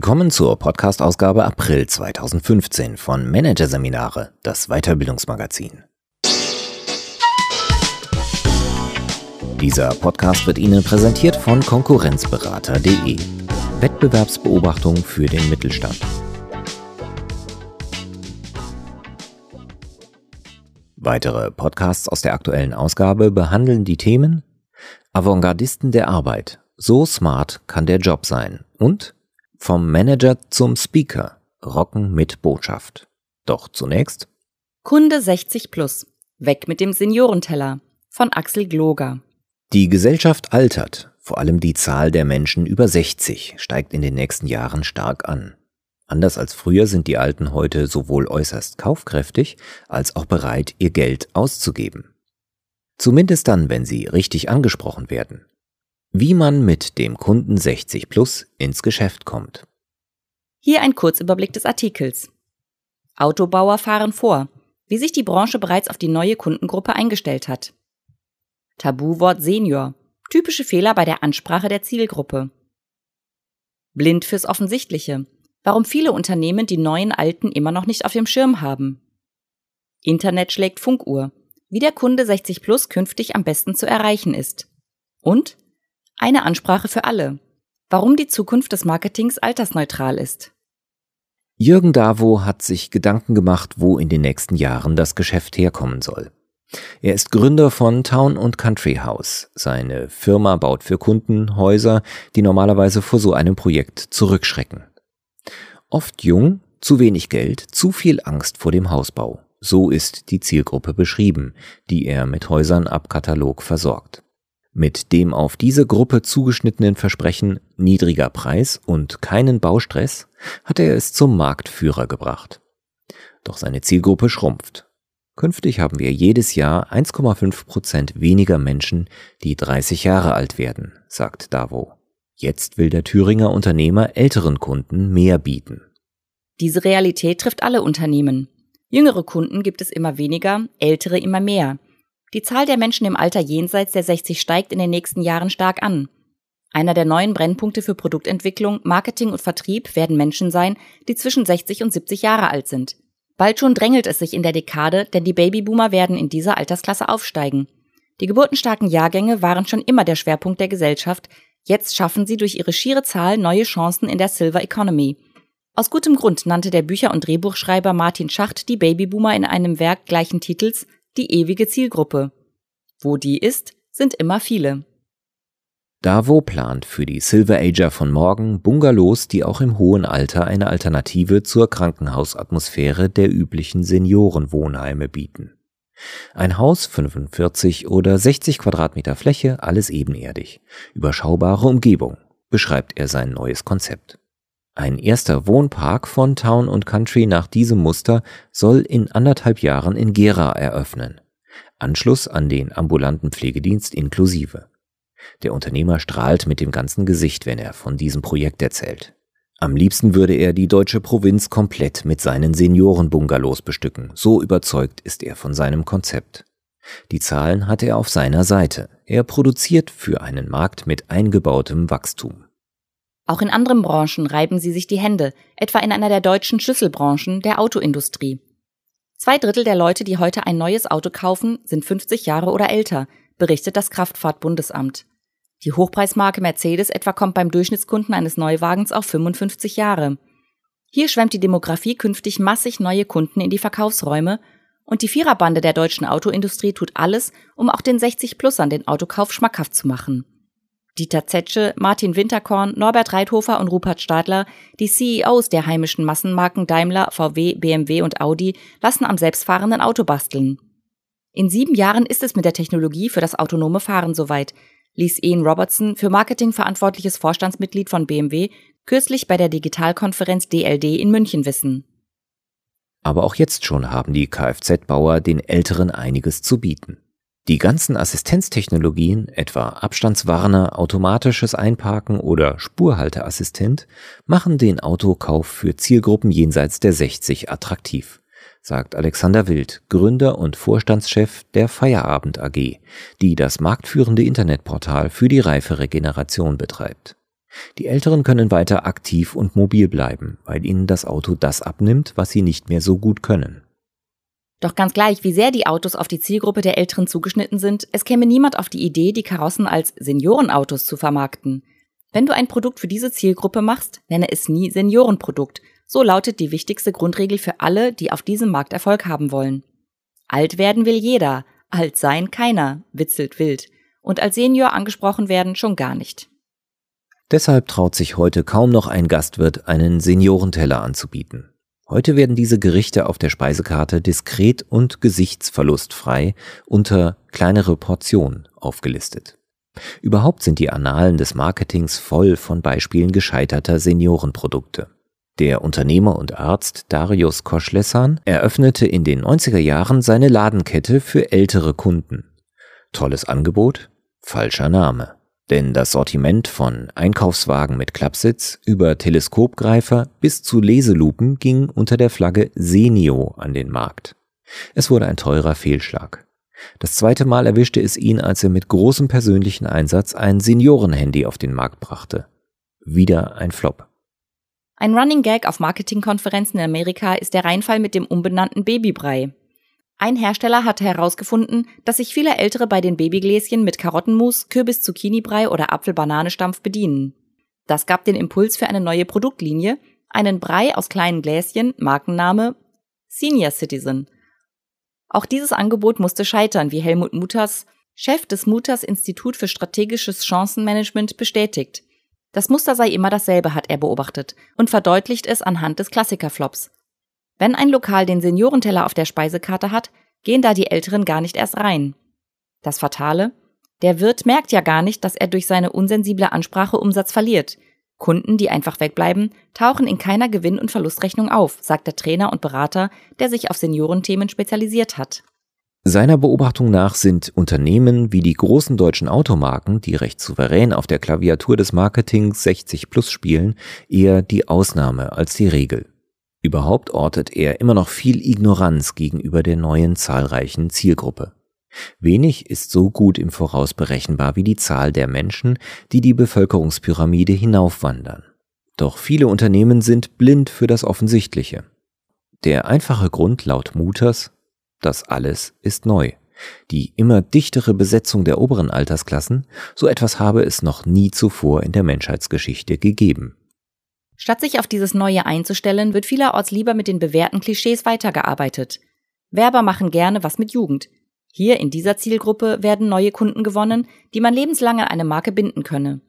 Willkommen zur Podcast-Ausgabe April 2015 von Managerseminare, das Weiterbildungsmagazin. Dieser Podcast wird Ihnen präsentiert von Konkurrenzberater.de. Wettbewerbsbeobachtung für den Mittelstand. Weitere Podcasts aus der aktuellen Ausgabe behandeln die Themen Avantgardisten der Arbeit. So smart kann der Job sein. Und vom Manager zum Speaker. Rocken mit Botschaft. Doch zunächst Kunde 60 plus. Weg mit dem Seniorenteller von Axel Gloger. Die Gesellschaft altert. Vor allem die Zahl der Menschen über 60 steigt in den nächsten Jahren stark an. Anders als früher sind die Alten heute sowohl äußerst kaufkräftig als auch bereit, ihr Geld auszugeben. Zumindest dann, wenn sie richtig angesprochen werden. Wie man mit dem Kunden 60 Plus ins Geschäft kommt. Hier ein Kurzüberblick des Artikels. Autobauer fahren vor, wie sich die Branche bereits auf die neue Kundengruppe eingestellt hat. Tabuwort Senior. Typische Fehler bei der Ansprache der Zielgruppe. Blind fürs Offensichtliche. Warum viele Unternehmen die neuen Alten immer noch nicht auf dem Schirm haben. Internet schlägt Funkuhr. Wie der Kunde 60 Plus künftig am besten zu erreichen ist. Und eine Ansprache für alle. Warum die Zukunft des Marketings altersneutral ist. Jürgen Davo hat sich Gedanken gemacht, wo in den nächsten Jahren das Geschäft herkommen soll. Er ist Gründer von Town und Country House. Seine Firma baut für Kunden Häuser, die normalerweise vor so einem Projekt zurückschrecken. Oft jung, zu wenig Geld, zu viel Angst vor dem Hausbau. So ist die Zielgruppe beschrieben, die er mit Häusern ab Katalog versorgt. Mit dem auf diese Gruppe zugeschnittenen Versprechen niedriger Preis und keinen Baustress hat er es zum Marktführer gebracht. Doch seine Zielgruppe schrumpft. Künftig haben wir jedes Jahr 1,5 Prozent weniger Menschen, die 30 Jahre alt werden, sagt Davo. Jetzt will der Thüringer Unternehmer älteren Kunden mehr bieten. Diese Realität trifft alle Unternehmen. Jüngere Kunden gibt es immer weniger, ältere immer mehr. Die Zahl der Menschen im Alter jenseits der 60 steigt in den nächsten Jahren stark an. Einer der neuen Brennpunkte für Produktentwicklung, Marketing und Vertrieb werden Menschen sein, die zwischen 60 und 70 Jahre alt sind. Bald schon drängelt es sich in der Dekade, denn die Babyboomer werden in dieser Altersklasse aufsteigen. Die geburtenstarken Jahrgänge waren schon immer der Schwerpunkt der Gesellschaft, jetzt schaffen sie durch ihre schiere Zahl neue Chancen in der Silver Economy. Aus gutem Grund nannte der Bücher- und Drehbuchschreiber Martin Schacht die Babyboomer in einem Werk gleichen Titels die ewige Zielgruppe. Wo die ist, sind immer viele. Davo plant für die Silver Ager von morgen Bungalows, die auch im hohen Alter eine Alternative zur Krankenhausatmosphäre der üblichen Seniorenwohnheime bieten. Ein Haus, 45 oder 60 Quadratmeter Fläche, alles ebenerdig. Überschaubare Umgebung, beschreibt er sein neues Konzept. Ein erster Wohnpark von Town und Country nach diesem Muster soll in anderthalb Jahren in Gera eröffnen. Anschluss an den ambulanten Pflegedienst inklusive. Der Unternehmer strahlt mit dem ganzen Gesicht, wenn er von diesem Projekt erzählt. Am liebsten würde er die deutsche Provinz komplett mit seinen Seniorenbungalows bestücken. So überzeugt ist er von seinem Konzept. Die Zahlen hat er auf seiner Seite. Er produziert für einen Markt mit eingebautem Wachstum. Auch in anderen Branchen reiben sie sich die Hände, etwa in einer der deutschen Schlüsselbranchen, der Autoindustrie. Zwei Drittel der Leute, die heute ein neues Auto kaufen, sind 50 Jahre oder älter, berichtet das Kraftfahrtbundesamt. Die Hochpreismarke Mercedes etwa kommt beim Durchschnittskunden eines Neuwagens auf 55 Jahre. Hier schwemmt die Demografie künftig massig neue Kunden in die Verkaufsräume und die Viererbande der deutschen Autoindustrie tut alles, um auch den 60-Plussern den Autokauf schmackhaft zu machen. Dieter Zetsche, Martin Winterkorn, Norbert Reithofer und Rupert Stadler, die CEOs der heimischen Massenmarken Daimler, VW, BMW und Audi, lassen am selbstfahrenden Auto basteln. In sieben Jahren ist es mit der Technologie für das autonome Fahren soweit, ließ Ian Robertson, für Marketing verantwortliches Vorstandsmitglied von BMW, kürzlich bei der Digitalkonferenz DLD in München wissen. Aber auch jetzt schon haben die Kfz-Bauer den Älteren einiges zu bieten. Die ganzen Assistenztechnologien, etwa Abstandswarner, automatisches Einparken oder Spurhalteassistent, machen den Autokauf für Zielgruppen jenseits der 60 attraktiv, sagt Alexander Wild, Gründer und Vorstandschef der Feierabend AG, die das marktführende Internetportal für die reife Regeneration betreibt. Die Älteren können weiter aktiv und mobil bleiben, weil ihnen das Auto das abnimmt, was sie nicht mehr so gut können. Doch ganz gleich, wie sehr die Autos auf die Zielgruppe der Älteren zugeschnitten sind, es käme niemand auf die Idee, die Karossen als Seniorenautos zu vermarkten. Wenn du ein Produkt für diese Zielgruppe machst, nenne es nie Seniorenprodukt. So lautet die wichtigste Grundregel für alle, die auf diesem Markt Erfolg haben wollen. Alt werden will jeder, alt sein keiner, witzelt wild. Und als Senior angesprochen werden schon gar nicht. Deshalb traut sich heute kaum noch ein Gastwirt, einen Seniorenteller anzubieten. Heute werden diese Gerichte auf der Speisekarte diskret und gesichtsverlustfrei unter kleinere Portionen aufgelistet. Überhaupt sind die Annalen des Marketings voll von Beispielen gescheiterter Seniorenprodukte. Der Unternehmer und Arzt Darius Koschlessan eröffnete in den 90er Jahren seine Ladenkette für ältere Kunden. Tolles Angebot, falscher Name. Denn das Sortiment von Einkaufswagen mit Klappsitz über Teleskopgreifer bis zu Leselupen ging unter der Flagge Senio an den Markt. Es wurde ein teurer Fehlschlag. Das zweite Mal erwischte es ihn, als er mit großem persönlichen Einsatz ein Seniorenhandy auf den Markt brachte. Wieder ein Flop. Ein Running Gag auf Marketingkonferenzen in Amerika ist der Reinfall mit dem umbenannten Babybrei. Ein Hersteller hatte herausgefunden, dass sich viele Ältere bei den Babygläschen mit Karottenmus, Kürbis-Zucchini-Brei oder Apfel-Banane-Stampf bedienen. Das gab den Impuls für eine neue Produktlinie, einen Brei aus kleinen Gläschen, Markenname Senior Citizen. Auch dieses Angebot musste scheitern, wie Helmut Mutters, Chef des Mutters Institut für strategisches Chancenmanagement, bestätigt. Das Muster sei immer dasselbe, hat er beobachtet und verdeutlicht es anhand des Klassikerflops. Wenn ein Lokal den Seniorenteller auf der Speisekarte hat, gehen da die Älteren gar nicht erst rein. Das Fatale? Der Wirt merkt ja gar nicht, dass er durch seine unsensible Ansprache Umsatz verliert. Kunden, die einfach wegbleiben, tauchen in keiner Gewinn- und Verlustrechnung auf, sagt der Trainer und Berater, der sich auf Seniorenthemen spezialisiert hat. Seiner Beobachtung nach sind Unternehmen wie die großen deutschen Automarken, die recht souverän auf der Klaviatur des Marketings 60 plus spielen, eher die Ausnahme als die Regel. Überhaupt ortet er immer noch viel Ignoranz gegenüber der neuen zahlreichen Zielgruppe. Wenig ist so gut im Voraus berechenbar wie die Zahl der Menschen, die die Bevölkerungspyramide hinaufwandern. Doch viele Unternehmen sind blind für das Offensichtliche. Der einfache Grund laut Mutters, das alles ist neu. Die immer dichtere Besetzung der oberen Altersklassen, so etwas habe es noch nie zuvor in der Menschheitsgeschichte gegeben. Statt sich auf dieses Neue einzustellen, wird vielerorts lieber mit den bewährten Klischees weitergearbeitet. Werber machen gerne was mit Jugend. Hier in dieser Zielgruppe werden neue Kunden gewonnen, die man lebenslang an eine Marke binden könne.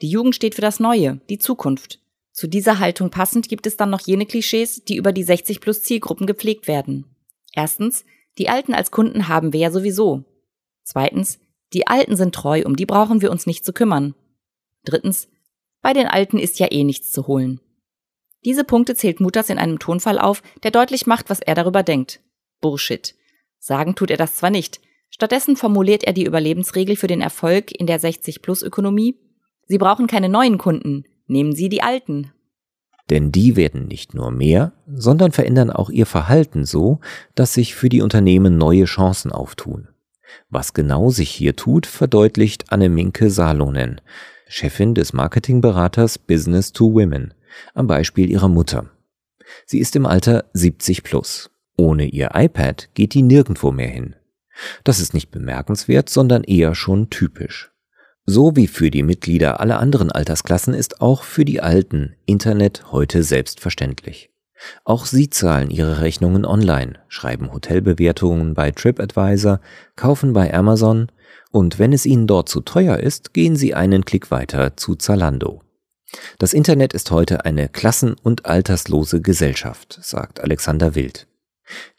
Die Jugend steht für das Neue, die Zukunft. Zu dieser Haltung passend gibt es dann noch jene Klischees, die über die 60 plus Zielgruppen gepflegt werden. Erstens, die Alten als Kunden haben wir ja sowieso. Zweitens, die Alten sind treu, um die brauchen wir uns nicht zu kümmern. Drittens, bei den Alten ist ja eh nichts zu holen. Diese Punkte zählt Mutters in einem Tonfall auf, der deutlich macht, was er darüber denkt. Bullshit. Sagen tut er das zwar nicht. Stattdessen formuliert er die Überlebensregel für den Erfolg in der 60-Plus-Ökonomie. Sie brauchen keine neuen Kunden. Nehmen Sie die alten. Denn die werden nicht nur mehr, sondern verändern auch ihr Verhalten so, dass sich für die Unternehmen neue Chancen auftun. Was genau sich hier tut, verdeutlicht Anne Minke Salonen, Chefin des Marketingberaters Business to Women, am Beispiel ihrer Mutter. Sie ist im Alter 70 plus. Ohne ihr iPad geht die nirgendwo mehr hin. Das ist nicht bemerkenswert, sondern eher schon typisch. So wie für die Mitglieder aller anderen Altersklassen ist auch für die Alten Internet heute selbstverständlich. Auch sie zahlen ihre Rechnungen online, schreiben Hotelbewertungen bei TripAdvisor, kaufen bei Amazon und wenn es ihnen dort zu teuer ist, gehen sie einen Klick weiter zu Zalando. Das Internet ist heute eine klassen- und alterslose Gesellschaft, sagt Alexander Wild.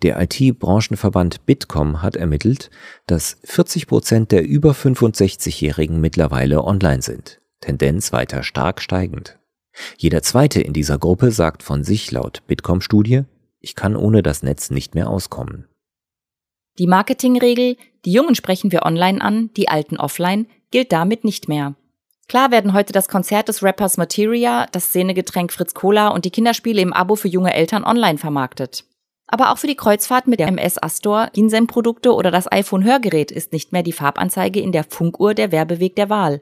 Der IT-Branchenverband Bitkom hat ermittelt, dass 40 Prozent der über 65-Jährigen mittlerweile online sind. Tendenz weiter stark steigend. Jeder zweite in dieser Gruppe sagt von sich laut Bitkom-Studie, ich kann ohne das Netz nicht mehr auskommen. Die Marketingregel, die Jungen sprechen wir online an, die Alten offline, gilt damit nicht mehr. Klar werden heute das Konzert des Rappers Materia, das Szenegetränk Fritz Cola und die Kinderspiele im Abo für junge Eltern online vermarktet. Aber auch für die Kreuzfahrt mit der MS Astor, Ginseng-Produkte oder das iPhone-Hörgerät ist nicht mehr die Farbanzeige in der Funkuhr der Werbeweg der Wahl.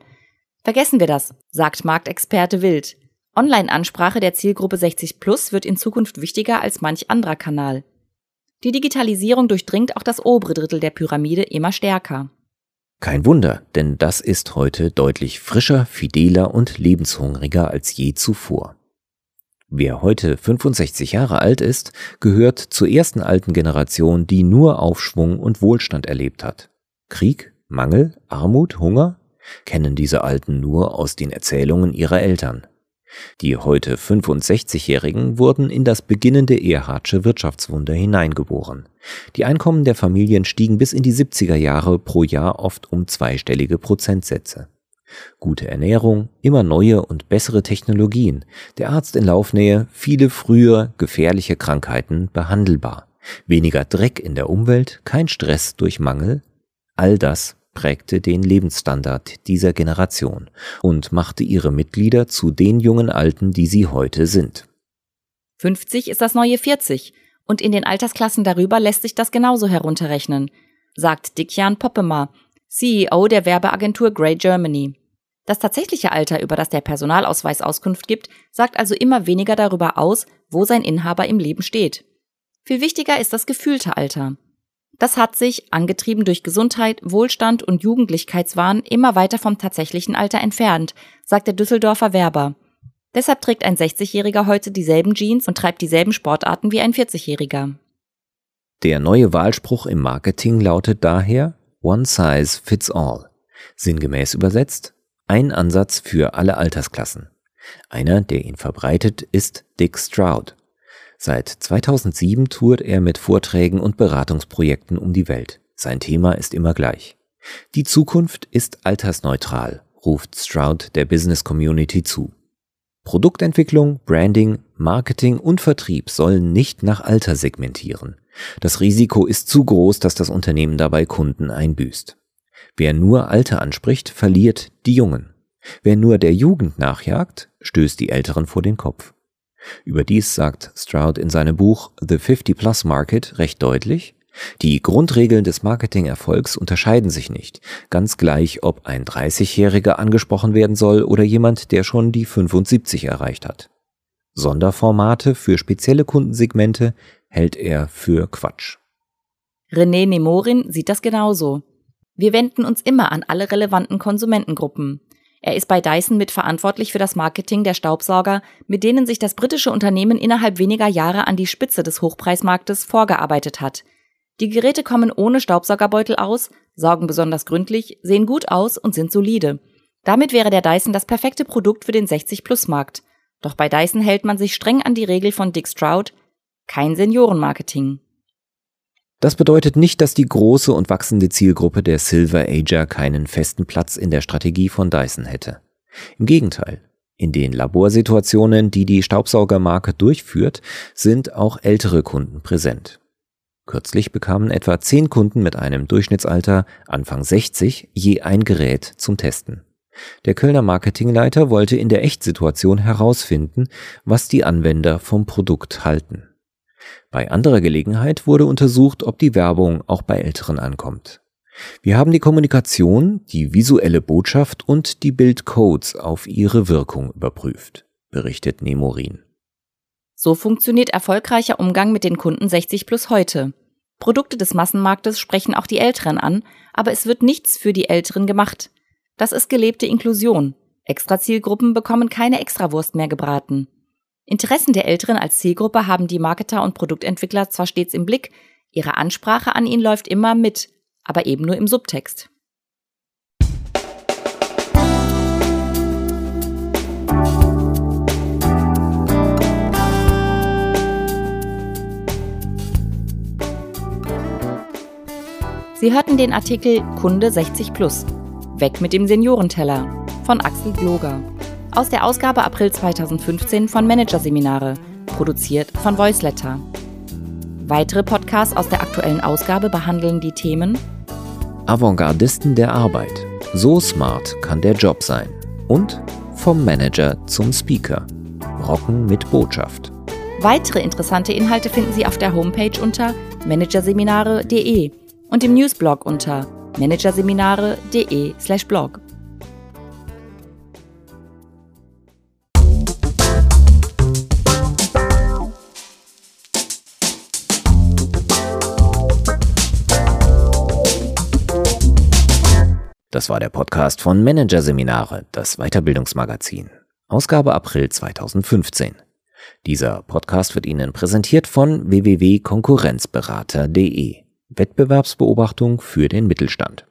Vergessen wir das, sagt Marktexperte Wild. Online-Ansprache der Zielgruppe 60 Plus wird in Zukunft wichtiger als manch anderer Kanal. Die Digitalisierung durchdringt auch das obere Drittel der Pyramide immer stärker. Kein Wunder, denn das ist heute deutlich frischer, fideler und lebenshungriger als je zuvor. Wer heute 65 Jahre alt ist, gehört zur ersten alten Generation, die nur Aufschwung und Wohlstand erlebt hat. Krieg, Mangel, Armut, Hunger kennen diese Alten nur aus den Erzählungen ihrer Eltern. Die heute 65-Jährigen wurden in das beginnende Erhardsche Wirtschaftswunder hineingeboren. Die Einkommen der Familien stiegen bis in die 70er Jahre pro Jahr oft um zweistellige Prozentsätze. Gute Ernährung, immer neue und bessere Technologien, der Arzt in Laufnähe, viele frühe gefährliche Krankheiten behandelbar, weniger Dreck in der Umwelt, kein Stress durch Mangel, all das prägte den Lebensstandard dieser Generation und machte ihre Mitglieder zu den jungen Alten, die sie heute sind. 50 ist das neue 40 und in den Altersklassen darüber lässt sich das genauso herunterrechnen, sagt Dickjan Poppemer, CEO der Werbeagentur Grey Germany. Das tatsächliche Alter, über das der Personalausweis Auskunft gibt, sagt also immer weniger darüber aus, wo sein Inhaber im Leben steht. Viel wichtiger ist das gefühlte Alter. Das hat sich, angetrieben durch Gesundheit, Wohlstand und Jugendlichkeitswahn, immer weiter vom tatsächlichen Alter entfernt, sagt der Düsseldorfer Werber. Deshalb trägt ein 60-Jähriger heute dieselben Jeans und treibt dieselben Sportarten wie ein 40-Jähriger. Der neue Wahlspruch im Marketing lautet daher One Size Fits All. Sinngemäß übersetzt, ein Ansatz für alle Altersklassen. Einer, der ihn verbreitet, ist Dick Stroud, Seit 2007 tourt er mit Vorträgen und Beratungsprojekten um die Welt. Sein Thema ist immer gleich. Die Zukunft ist altersneutral, ruft Stroud der Business Community zu. Produktentwicklung, Branding, Marketing und Vertrieb sollen nicht nach Alter segmentieren. Das Risiko ist zu groß, dass das Unternehmen dabei Kunden einbüßt. Wer nur Alter anspricht, verliert die Jungen. Wer nur der Jugend nachjagt, stößt die Älteren vor den Kopf. Überdies sagt Stroud in seinem Buch The 50 Plus Market recht deutlich, die Grundregeln des Marketingerfolgs unterscheiden sich nicht, ganz gleich, ob ein 30-Jähriger angesprochen werden soll oder jemand, der schon die 75 erreicht hat. Sonderformate für spezielle Kundensegmente hält er für Quatsch. René Nemorin sieht das genauso. Wir wenden uns immer an alle relevanten Konsumentengruppen. Er ist bei Dyson mitverantwortlich für das Marketing der Staubsauger, mit denen sich das britische Unternehmen innerhalb weniger Jahre an die Spitze des Hochpreismarktes vorgearbeitet hat. Die Geräte kommen ohne Staubsaugerbeutel aus, saugen besonders gründlich, sehen gut aus und sind solide. Damit wäre der Dyson das perfekte Produkt für den 60-Plus-Markt. Doch bei Dyson hält man sich streng an die Regel von Dick Stroud, kein Seniorenmarketing. Das bedeutet nicht, dass die große und wachsende Zielgruppe der Silver Ager keinen festen Platz in der Strategie von Dyson hätte. Im Gegenteil. In den Laborsituationen, die die Staubsaugermarke durchführt, sind auch ältere Kunden präsent. Kürzlich bekamen etwa zehn Kunden mit einem Durchschnittsalter Anfang 60 je ein Gerät zum Testen. Der Kölner Marketingleiter wollte in der Echtsituation herausfinden, was die Anwender vom Produkt halten. Bei anderer Gelegenheit wurde untersucht, ob die Werbung auch bei Älteren ankommt. Wir haben die Kommunikation, die visuelle Botschaft und die Bildcodes auf ihre Wirkung überprüft, berichtet Nemorin. So funktioniert erfolgreicher Umgang mit den Kunden 60 plus heute. Produkte des Massenmarktes sprechen auch die Älteren an, aber es wird nichts für die Älteren gemacht. Das ist gelebte Inklusion. Extrazielgruppen bekommen keine Extrawurst mehr gebraten. Interessen der Älteren als Zielgruppe haben die Marketer und Produktentwickler zwar stets im Blick, ihre Ansprache an ihn läuft immer mit, aber eben nur im Subtext. Sie hörten den Artikel Kunde 60 Plus. Weg mit dem Seniorenteller von Axel Gloger aus der Ausgabe April 2015 von Managerseminare, produziert von Voiceletter. Weitere Podcasts aus der aktuellen Ausgabe behandeln die Themen Avantgardisten der Arbeit. So smart kann der Job sein. Und vom Manager zum Speaker. Rocken mit Botschaft. Weitere interessante Inhalte finden Sie auf der Homepage unter managerseminare.de und im Newsblog unter managerseminare.de/blog. Das war der Podcast von Managerseminare, das Weiterbildungsmagazin. Ausgabe April 2015. Dieser Podcast wird Ihnen präsentiert von www.konkurrenzberater.de. Wettbewerbsbeobachtung für den Mittelstand.